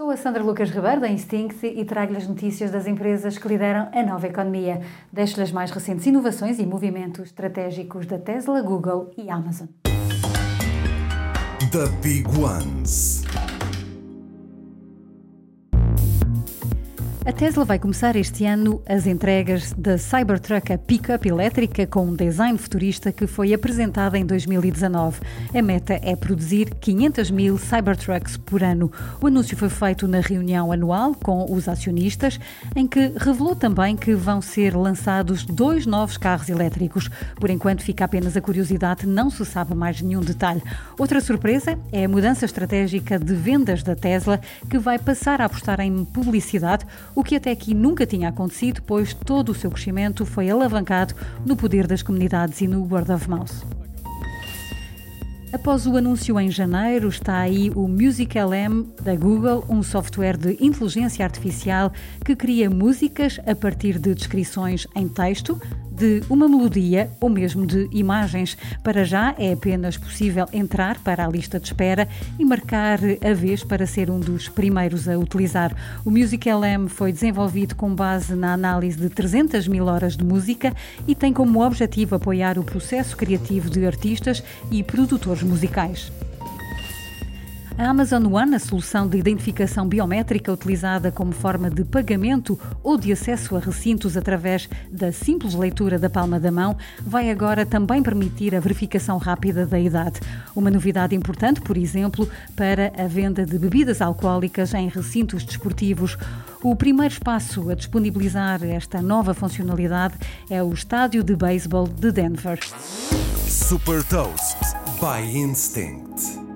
Sou a Sandra Lucas Ribeiro, da Instinct, e trago-lhe as notícias das empresas que lideram a nova economia. Deixo-lhe as mais recentes inovações e movimentos estratégicos da Tesla, Google e Amazon. The Big Ones. A Tesla vai começar este ano as entregas da Cybertruck, a pick-up elétrica com um design futurista que foi apresentada em 2019. A meta é produzir 500 mil Cybertrucks por ano. O anúncio foi feito na reunião anual com os acionistas, em que revelou também que vão ser lançados dois novos carros elétricos. Por enquanto fica apenas a curiosidade, não se sabe mais nenhum detalhe. Outra surpresa é a mudança estratégica de vendas da Tesla, que vai passar a apostar em publicidade o que até aqui nunca tinha acontecido, pois todo o seu crescimento foi alavancado no poder das comunidades e no word of mouth. Após o anúncio em janeiro, está aí o Music LM da Google, um software de inteligência artificial que cria músicas a partir de descrições em texto, de uma melodia ou mesmo de imagens. Para já é apenas possível entrar para a lista de espera e marcar a vez para ser um dos primeiros a utilizar. O Music LM foi desenvolvido com base na análise de 300 mil horas de música e tem como objetivo apoiar o processo criativo de artistas e produtores musicais. A Amazon One, a solução de identificação biométrica utilizada como forma de pagamento ou de acesso a recintos através da simples leitura da palma da mão, vai agora também permitir a verificação rápida da idade. Uma novidade importante, por exemplo, para a venda de bebidas alcoólicas em recintos desportivos. O primeiro espaço a disponibilizar esta nova funcionalidade é o estádio de beisebol de Denver. Super Toast by Instinct.